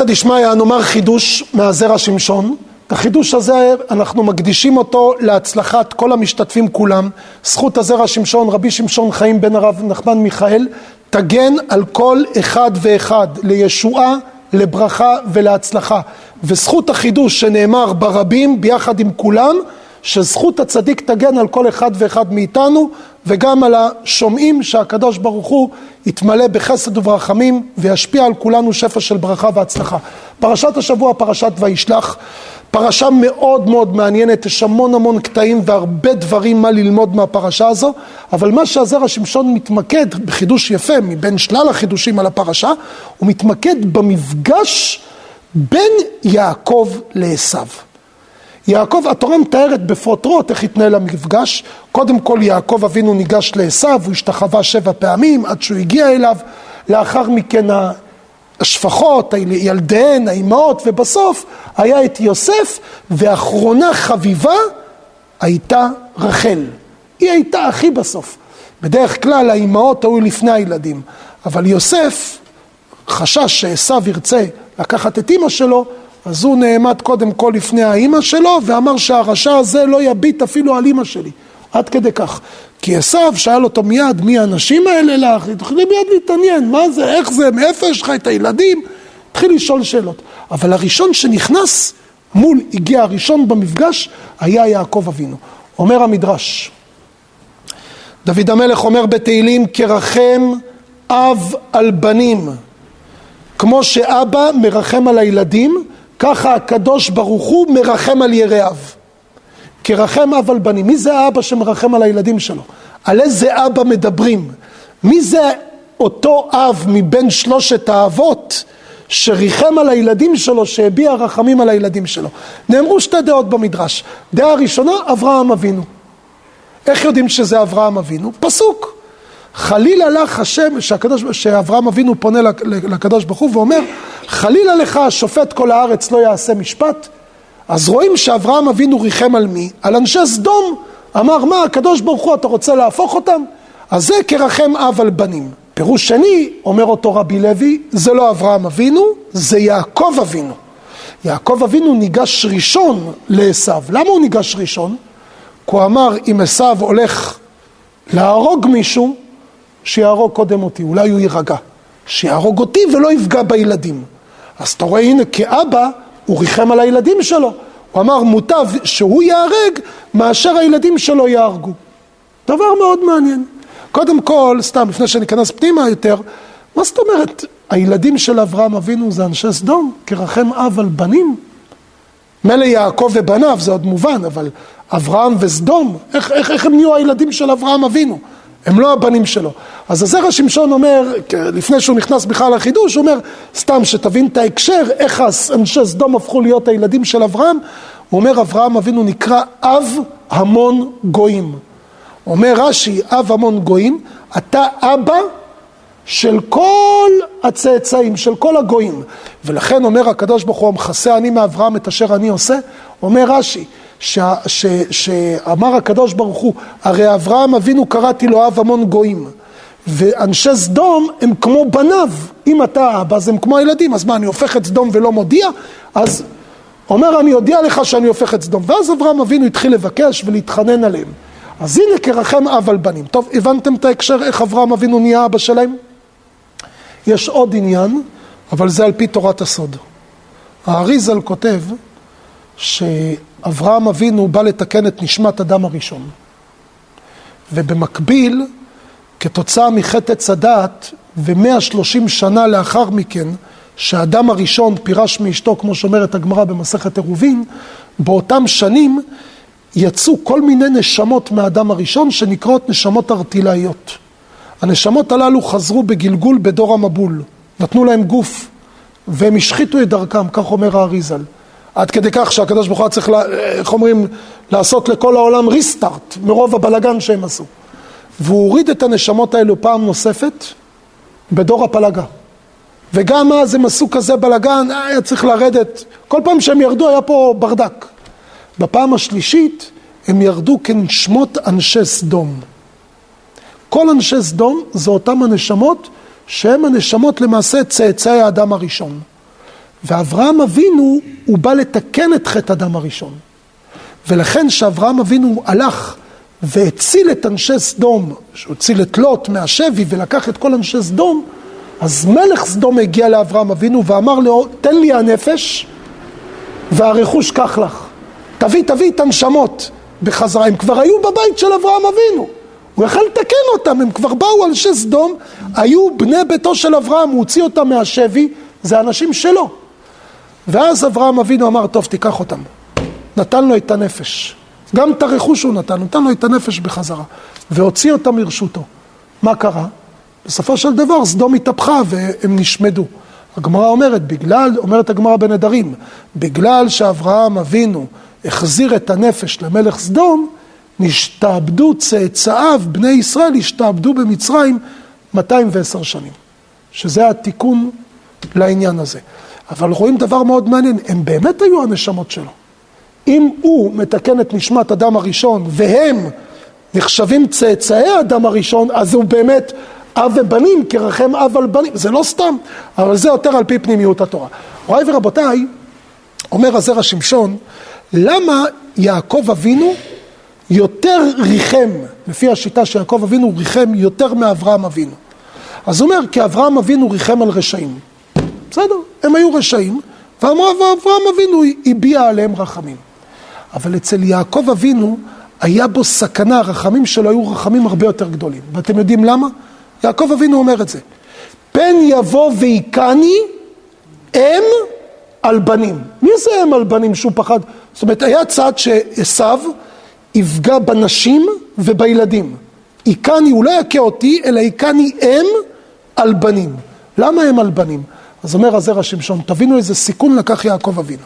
סייעתא דשמיא נאמר חידוש מהזרע שמשון. החידוש הזה אנחנו מקדישים אותו להצלחת כל המשתתפים כולם. זכות הזרע שמשון, רבי שמשון חיים בן הרב נחמן מיכאל, תגן על כל אחד ואחד לישועה, לברכה ולהצלחה. וזכות החידוש שנאמר ברבים ביחד עם כולם, שזכות הצדיק תגן על כל אחד ואחד מאיתנו וגם על השומעים שהקדוש ברוך הוא יתמלא בחסד וברחמים וישפיע על כולנו שפע של ברכה והצלחה. פרשת השבוע פרשת וישלח, פרשה מאוד מאוד מעניינת, יש המון המון קטעים והרבה דברים מה ללמוד מהפרשה הזו, אבל מה שהזרע שמשון מתמקד בחידוש יפה מבין שלל החידושים על הפרשה, הוא מתמקד במפגש בין יעקב לעשו. יעקב, התורה מתארת בפרוטרוט איך התנהל המפגש. קודם כל יעקב אבינו ניגש לעשו, הוא השתחווה שבע פעמים עד שהוא הגיע אליו. לאחר מכן השפחות, ילדיהן, האימהות, ובסוף היה את יוסף, ואחרונה חביבה הייתה רחל. היא הייתה הכי בסוף. בדרך כלל האימהות היו לפני הילדים, אבל יוסף חשש שעשו ירצה לקחת את אימא שלו, אז הוא נעמד קודם כל לפני האימא שלו ואמר שהרשע הזה לא יביט אפילו על אימא שלי, עד כדי כך. כי עשו שאל אותו מיד, מי האנשים האלה לך? התחיל מיד להתעניין, מה זה, איך זה, מאיפה יש לך את הילדים? התחיל לשאול שאלות. אבל הראשון שנכנס מול, הגיע הראשון במפגש, היה יעקב אבינו. אומר המדרש, דוד המלך אומר בתהילים, כרחם אב על בנים. כמו שאבא מרחם על הילדים, ככה הקדוש ברוך הוא מרחם על יראיו. כרחם אב על בנים. מי זה האבא שמרחם על הילדים שלו? על איזה אבא מדברים? מי זה אותו אב מבין שלושת האבות שריחם על הילדים שלו, שהביע רחמים על הילדים שלו? נאמרו שתי דעות במדרש. דעה ראשונה, אברהם אבינו. איך יודעים שזה אברהם אבינו? פסוק. חלילה לך השם, שהקדוש, שאברהם אבינו פונה לקדוש ברוך הוא ואומר, חלילה לך שופט כל הארץ לא יעשה משפט. אז רואים שאברהם אבינו ריחם על מי? על אנשי סדום. אמר, מה, הקדוש ברוך הוא, אתה רוצה להפוך אותם? אז זה כרחם אב על בנים. פירוש שני, אומר אותו רבי לוי, זה לא אברהם אבינו, זה יעקב אבינו. יעקב אבינו ניגש ראשון לעשו. למה הוא ניגש ראשון? כי הוא אמר, אם עשו הולך להרוג מישהו, שיהרוג קודם אותי, אולי הוא יירגע. שיהרוג אותי ולא יפגע בילדים. אז אתה רואה, הנה, כאבא, הוא ריחם על הילדים שלו. הוא אמר, מוטב שהוא ייהרג מאשר הילדים שלו יהרגו. דבר מאוד מעניין. קודם כל, סתם, לפני שניכנס פנימה יותר, מה זאת אומרת, הילדים של אברהם אבינו זה אנשי סדום, כרחם אב על בנים? מילא יעקב ובניו, זה עוד מובן, אבל אברהם וסדום, איך, איך, איך הם נהיו הילדים של אברהם אבינו? הם לא הבנים שלו. אז הזרע שמשון אומר, לפני שהוא נכנס בכלל לחידוש, הוא אומר, סתם שתבין את ההקשר, איך אנשי סדום הפכו להיות הילדים של אברהם, הוא אומר, אברהם אבינו נקרא אב המון גויים. אומר רש"י, אב המון גויים, אתה אבא של כל הצאצאים, של כל הגויים. ולכן אומר הקדוש ברוך הוא, המכסה אני מאברהם את אשר אני עושה, אומר רש"י, שאמר הקדוש ברוך הוא, הרי אברהם אבינו קראתי לו אב המון גויים. ואנשי סדום הם כמו בניו, אם אתה אבא אז הם כמו הילדים, אז מה אני הופך את סדום ולא מודיע? אז אומר אני אודיע לך שאני הופך את סדום, ואז אברהם אבינו התחיל לבקש ולהתחנן עליהם. אז הנה כרחם אב על בנים. טוב, הבנתם את ההקשר איך אברהם אבינו נהיה אבא שלהם? יש עוד עניין, אבל זה על פי תורת הסוד. האריזל כותב שאברהם אבינו בא לתקן את נשמת אדם הראשון. ובמקביל, כתוצאה מחטא עץ הדעת, ומאה שלושים שנה לאחר מכן, שהאדם הראשון פירש מאשתו, כמו שאומרת הגמרא במסכת עירובין, באותם שנים יצאו כל מיני נשמות מהאדם הראשון שנקראות נשמות ארטילאיות. הנשמות הללו חזרו בגלגול בדור המבול, נתנו להם גוף, והם השחיתו את דרכם, כך אומר האריזל. עד כדי כך שהקדוש ברוך הוא צריך, איך אומרים, לעשות לכל העולם ריסטארט מרוב הבלגן שהם עשו. והוא הוריד את הנשמות האלו פעם נוספת בדור הפלגה. וגם אז הם עשו כזה בלגן, היה צריך לרדת, כל פעם שהם ירדו היה פה ברדק. בפעם השלישית הם ירדו כנשמות אנשי סדום. כל אנשי סדום זה אותם הנשמות שהם הנשמות למעשה צאצאי האדם הראשון. ואברהם אבינו, הוא בא לתקן את חטא אדם הראשון. ולכן כשאברהם אבינו הלך והציל את אנשי סדום, שהוא הציל את לוט מהשבי ולקח את כל אנשי סדום, אז מלך סדום הגיע לאברהם אבינו ואמר לו, תן לי הנפש והרכוש קח לך. תביא, תביא את הנשמות בחזרה. הם כבר היו בבית של אברהם אבינו. הוא יכל לתקן אותם, הם כבר באו אנשי סדום, היו בני ביתו של אברהם, הוא הוציא אותם מהשבי, זה אנשים שלו. ואז אברהם אבינו אמר, טוב, תיקח אותם. נתן לו את הנפש. גם את הרכוש הוא נתן, נתן לו את הנפש בחזרה. והוציא אותם מרשותו. מה קרה? בסופו של דבר סדום התהפכה והם נשמדו. הגמרא אומרת, בגלל, אומרת הגמרא בנדרים, בגלל שאברהם אבינו החזיר את הנפש למלך סדום, נשתעבדו צאצאיו, בני ישראל, השתעבדו במצרים 210 שנים. שזה התיקון לעניין הזה. אבל רואים דבר מאוד מעניין, הם באמת היו הנשמות שלו. אם הוא מתקן את נשמת אדם הראשון והם נחשבים צאצאי אדם הראשון, אז הוא באמת אב ובנים, כרחם אב על בנים, זה לא סתם, אבל זה יותר על פי פנימיות התורה. מוריי ורבותיי, אומר הזרע שמשון, למה יעקב אבינו יותר ריחם, לפי השיטה שיעקב אבינו ריחם יותר מאברהם אבינו. אז הוא אומר, כי אברהם אבינו ריחם על רשעים. בסדר, הם היו רשעים, ואברהם אבינו הביע עליהם רחמים. אבל אצל יעקב אבינו היה בו סכנה, הרחמים שלו היו רחמים הרבה יותר גדולים. ואתם יודעים למה? יעקב אבינו אומר את זה. פן יבוא והיכני אם על בנים. מי זה אם על בנים שהוא פחד? זאת אומרת, היה צד שעשו יפגע בנשים ובילדים. היכני, הוא לא יכה אותי, אלא היכני אם על בנים. למה אם על בנים? אז אומר הזרע שמשון, תבינו איזה סיכון לקח יעקב אבינו.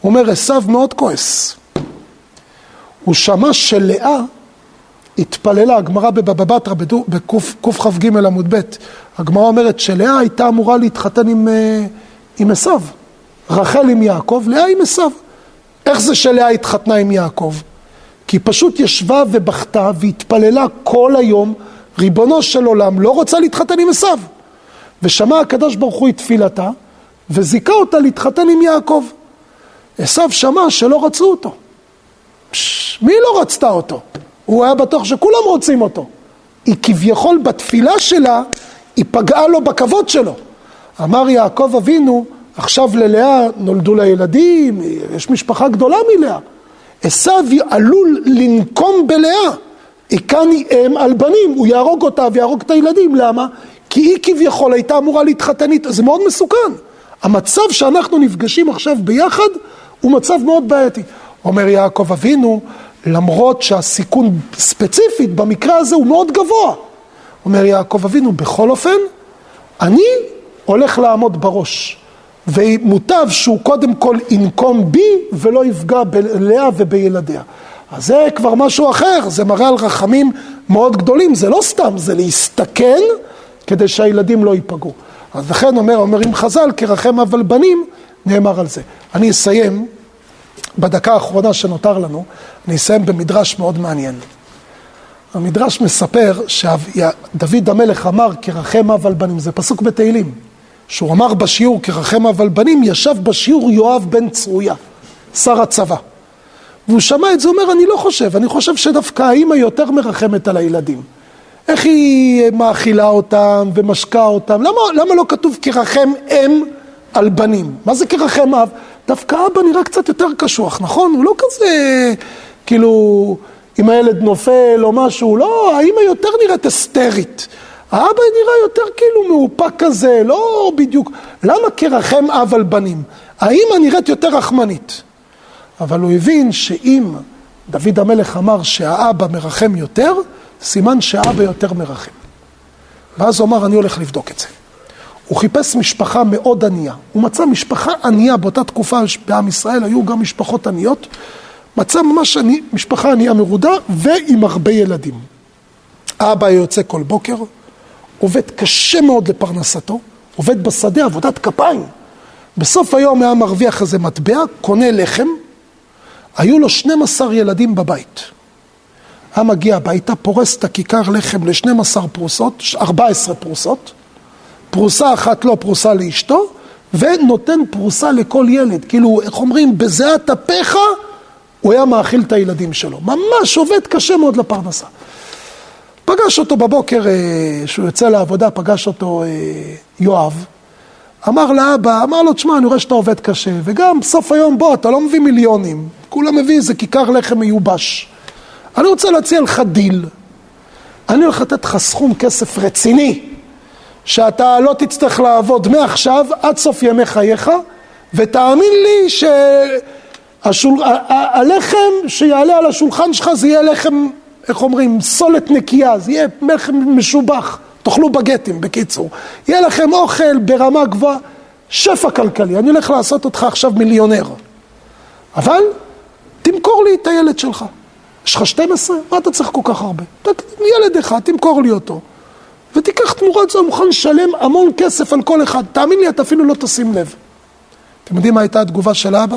הוא אומר, עשו מאוד כועס. הוא שמע שלאה התפללה, הגמרא בבבא בתרא בקכ"ג עמוד ב', הגמרא אומרת שלאה הייתה אמורה להתחתן עם, אה, עם עשו. רחל עם יעקב, לאה עם עשו. איך זה שלאה התחתנה עם יעקב? כי היא פשוט ישבה ובכתה והתפללה כל היום, ריבונו של עולם, לא רוצה להתחתן עם עשו. ושמע הקדוש ברוך הוא את תפילתה, וזיכה אותה להתחתן עם יעקב. עשו שמע שלא רצו אותו. פש, מי לא רצתה אותו? הוא היה בטוח שכולם רוצים אותו. היא כביכול בתפילה שלה, היא פגעה לו בכבוד שלו. אמר יעקב אבינו, עכשיו ללאה נולדו לה ילדים, יש משפחה גדולה מלאה. עשו עלול לנקום בלאה. הכני אם על בנים, הוא יהרוג אותה ויהרוג את הילדים, למה? כי היא כביכול הייתה אמורה להתחתן איתה, זה מאוד מסוכן. המצב שאנחנו נפגשים עכשיו ביחד הוא מצב מאוד בעייתי. אומר יעקב אבינו, למרות שהסיכון ספציפית במקרה הזה הוא מאוד גבוה. אומר יעקב אבינו, בכל אופן, אני הולך לעמוד בראש. ומוטב שהוא קודם כל ינקום בי ולא יפגע בלאה ובילדיה. אז זה כבר משהו אחר, זה מראה על רחמים מאוד גדולים, זה לא סתם, זה להסתכן כדי שהילדים לא ייפגעו. אז לכן אומר, אומרים חז"ל, כרחם אבל בנים, נאמר על זה. אני אסיים, בדקה האחרונה שנותר לנו, אני אסיים במדרש מאוד מעניין. המדרש מספר שדוד המלך אמר כרחם אבל בנים, זה פסוק בתהילים. שהוא אמר בשיעור כרחם אבל בנים, ישב בשיעור יואב בן צרויה, שר הצבא. והוא שמע את זה, אומר, אני לא חושב, אני חושב שדווקא האימא יותר מרחמת על הילדים. איך היא מאכילה אותם ומשקה אותם? למה, למה לא כתוב כרחם אם על בנים? מה זה כרחם אב? דווקא אבא נראה קצת יותר קשוח, נכון? הוא לא כזה, כאילו, אם הילד נופל או משהו, לא, האימא יותר נראית אסתרית. האבא נראה יותר כאילו מאופק כזה, לא בדיוק. למה כרחם אב על בנים? האמא נראית יותר רחמנית. אבל הוא הבין שאם דוד המלך אמר שהאבא מרחם יותר, סימן שהאבא יותר מרחם. ואז הוא אמר, אני הולך לבדוק את זה. הוא חיפש משפחה מאוד ענייה. הוא מצא משפחה ענייה באותה תקופה בעם ישראל, היו גם משפחות עניות. מצא ממש עני, משפחה ענייה מרודה ועם הרבה ילדים. האבא יוצא כל בוקר, עובד קשה מאוד לפרנסתו, עובד בשדה, עבודת כפיים. בסוף היום היה מרוויח איזה מטבע, קונה לחם, היו לו 12 ילדים בבית. היה מגיע הביתה, פורס את הכיכר לחם ל-12 פרוסות, 14 פרוסות, פרוסה אחת לא פרוסה לאשתו, ונותן פרוסה לכל ילד. כאילו, איך אומרים, בזיעת אפיך הוא היה מאכיל את הילדים שלו. ממש עובד קשה מאוד לפרנסה. פגש אותו בבוקר, כשהוא יוצא לעבודה, פגש אותו יואב. אמר לאבא, אמר לו, תשמע, אני רואה שאתה עובד קשה, וגם בסוף היום, בוא, אתה לא מביא מיליונים, כולה מביא איזה כיכר לחם מיובש. אני רוצה להציע לך דיל. אני הולך לתת לך סכום כסף רציני, שאתה לא תצטרך לעבוד מעכשיו עד סוף ימי חייך, ותאמין לי שהלחם שיעלה על השולחן שלך זה יהיה לחם, איך אומרים, סולת נקייה, זה יהיה לחם משובח. תאכלו בגטים, בקיצור. יהיה לכם אוכל ברמה גבוהה, שפע כלכלי. אני הולך לעשות אותך עכשיו מיליונר. אבל תמכור לי את הילד שלך. יש לך 12? מה אתה צריך כל כך הרבה? ילד אחד, תמכור לי אותו. ותיקח תמורת זה, אני מוכן לשלם המון כסף על כל אחד. תאמין לי, אתה אפילו לא תשים לב. אתם יודעים מה הייתה התגובה של האבא?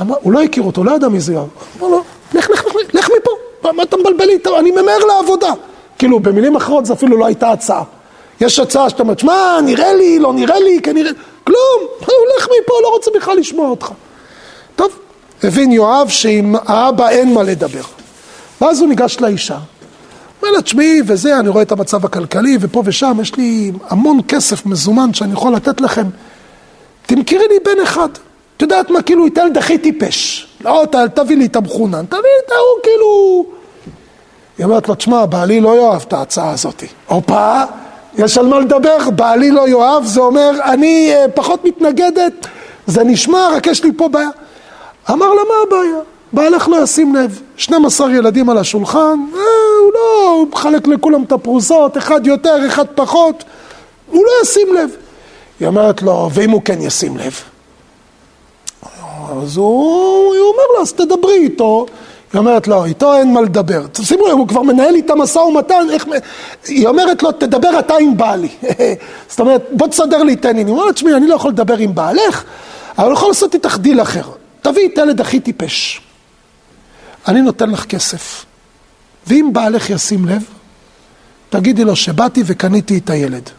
אמר, הוא לא הכיר אותו, לא ידע מי זה יואב. אמר לו, לך, לך, לך, לך מפה, מה אתה מבלבל לי? אני ממהר לעבודה. כאילו, במילים אחרות זה אפילו לא הייתה הצעה. יש הצעה שאתה אומר, שמע, נראה לי, לא נראה לי, כנראה... כלום, הוא הולך מפה, לא רוצה בכלל לשמוע אותך. הבין יואב שעם האבא אין מה לדבר. ואז הוא ניגש לאישה. אומר לה, תשמעי, וזה, אני רואה את המצב הכלכלי, ופה ושם, יש לי המון כסף מזומן שאני יכול לתת לכם. תמכרי לי בן אחד. את יודעת מה, כאילו, ילד הכי טיפש. לא, תביא לי את המחונן, תביא לי את ההוא, כאילו... היא אומרת לו, תשמע, בעלי לא יאהב את ההצעה הזאת. הופה, יש על מה לדבר, בעלי לא יאהב, זה אומר, אני uh, פחות מתנגדת, זה נשמע, רק יש לי פה בעיה. אמר לה, מה הבעיה? בעלך לא ישים לב, 12 ילדים על השולחן, אה, הוא לא, הוא מחלק לכולם את הפרוסות, אחד יותר, אחד פחות, הוא לא ישים לב. היא אומרת לו, ואם הוא כן ישים לב? אז הוא, הוא אומר לה, אז תדברי איתו. היא אומרת לו, איתו אין מה לדבר. שימו לב, הוא כבר מנהל איתה משא ומתן, איך... היא אומרת לו, תדבר אתה עם בעלי. זאת אומרת, בוא תסדר לי את העניינים. הוא אומר, תשמעי, אני לא יכול לדבר עם בעלך, אבל אני יכול לעשות איתך דיל אחר. תביאי את הילד הכי טיפש. אני נותן לך כסף. ואם בעלך ישים לב, תגידי לו שבאתי וקניתי את הילד.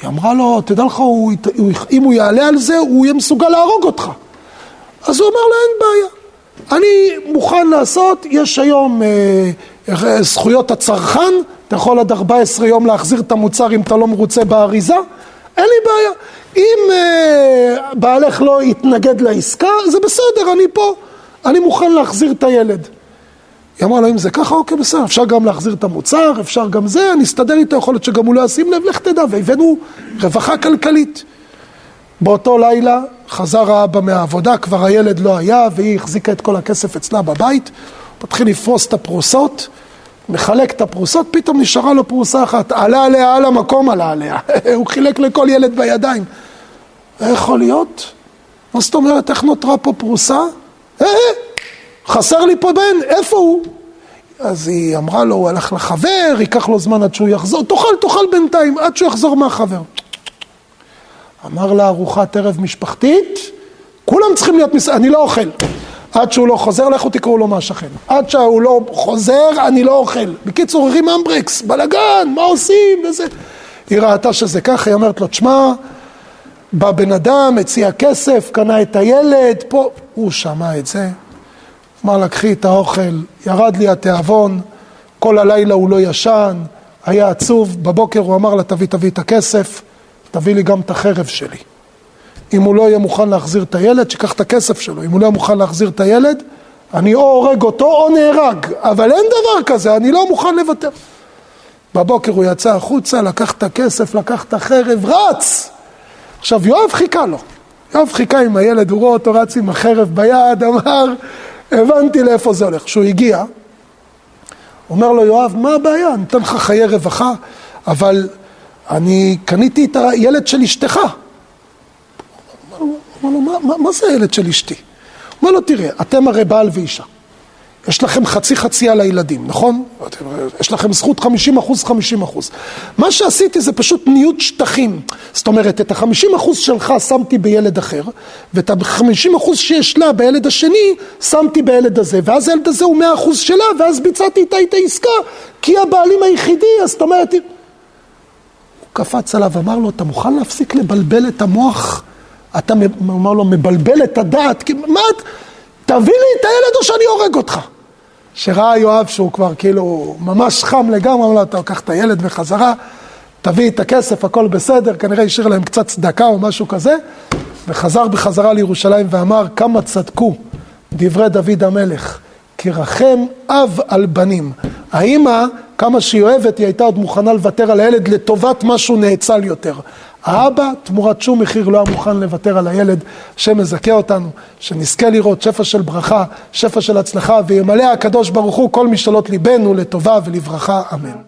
היא אמרה לו, תדע לך, הוא, אם הוא יעלה על זה, הוא יהיה מסוגל להרוג אותך. אז הוא אמר לה, אין בעיה. אני מוכן לעשות, יש היום אה, אה, זכויות הצרכן, אתה יכול עד 14 יום להחזיר את המוצר אם אתה לא מרוצה באריזה, אין לי בעיה. אם אה, בעלך לא יתנגד לעסקה, זה בסדר, אני פה, אני מוכן להחזיר את הילד. היא אמרה לו, אם זה ככה, אוקיי, בסדר, אפשר גם להחזיר את המוצר, אפשר גם זה, אני אסתדר איתו, יכול להיות שגם הוא לא ישים לב, לך תדע, והבאנו רווחה כלכלית. באותו לילה חזר האבא מהעבודה, כבר הילד לא היה, והיא החזיקה את כל הכסף אצלה בבית, מתחיל לפרוס את הפרוסות, מחלק את הפרוסות, פתאום נשארה לו פרוסה אחת, עלה עליה על המקום, עלה עליה, הוא חילק לכל ילד בידיים. איך יכול להיות? מה זאת אומרת, איך נותרה פה פרוסה? אה, אה, חסר לי פה בן, איפה הוא? אז היא אמרה לו, הוא הלך לחבר, ייקח לו זמן עד שהוא יחזור, תאכל, תאכל בינתיים, עד שהוא יחזור מהחבר. אמר לה ארוחת ערב משפחתית, כולם צריכים להיות, מס... אני לא אוכל. עד שהוא לא חוזר, לכו תקראו לו מהשכן. עד שהוא לא חוזר, אני לא אוכל. בקיצור, הרים אמברקס, בלאגן, מה עושים וזה. היא ראתה שזה ככה, היא אומרת לו, תשמע, בא בן אדם, הציע כסף, קנה את הילד, פה, הוא שמע את זה. אמר לה, קחי את האוכל, ירד לי התיאבון, כל הלילה הוא לא ישן, היה עצוב, בבוקר הוא אמר לה, תביא, תביא את הכסף. תביא לי גם את החרב שלי. אם הוא לא יהיה מוכן להחזיר את הילד, שיקח את הכסף שלו. אם הוא לא יהיה מוכן להחזיר את הילד, אני או הורג אותו או נהרג. אבל אין דבר כזה, אני לא מוכן לוותר. בבוקר הוא יצא החוצה, לקח את הכסף, לקח את החרב, רץ! עכשיו, יואב חיכה לו. יואב חיכה עם הילד, הוא רואה אותו רץ עם החרב ביד, אמר, הבנתי לאיפה זה הולך. כשהוא הגיע, אומר לו יואב, מה הבעיה? אני אתן לך חיי רווחה, אבל אני קניתי את הילד של אשתך. אמר לו, מה, מה, מה זה הילד של אשתי? הוא אומר לו, תראה, אתם הרי בעל ואישה. יש לכם חצי חצי על הילדים, נכון? יש לכם זכות 50 אחוז, 50 אחוז. מה שעשיתי זה פשוט ניוד שטחים. זאת אומרת, את ה-50 אחוז שלך שמתי בילד אחר, ואת ה-50 אחוז שיש לה בילד השני, שמתי בילד הזה, ואז הילד הזה הוא 100 אחוז שלה, ואז ביצעתי איתה את העסקה, כי הבעלים היחידי, אז זאת אומרת... קפץ עליו, אמר לו, אתה מוכן להפסיק לבלבל את המוח? אתה, הוא אמר לו, מבלבל את הדעת, מה, תביא לי את הילד או שאני הורג אותך. שראה יואב שהוא כבר כאילו ממש חם לגמרי, אמר לו, אתה לוקח את הילד בחזרה, תביא את הכסף, הכל בסדר, כנראה השאיר להם קצת צדקה או משהו כזה, וחזר בחזרה לירושלים ואמר, כמה צדקו דברי דוד המלך, כי רחם אב על בנים. האימא, כמה שהיא אוהבת, היא הייתה עוד מוכנה לוותר על הילד לטובת משהו נאצל יותר. האבא, תמורת שום מחיר, לא היה מוכן לוותר על הילד. השם מזכה אותנו, שנזכה לראות שפע של ברכה, שפע של הצלחה, וימלא הקדוש ברוך הוא כל משאלות ליבנו לטובה ולברכה, אמן.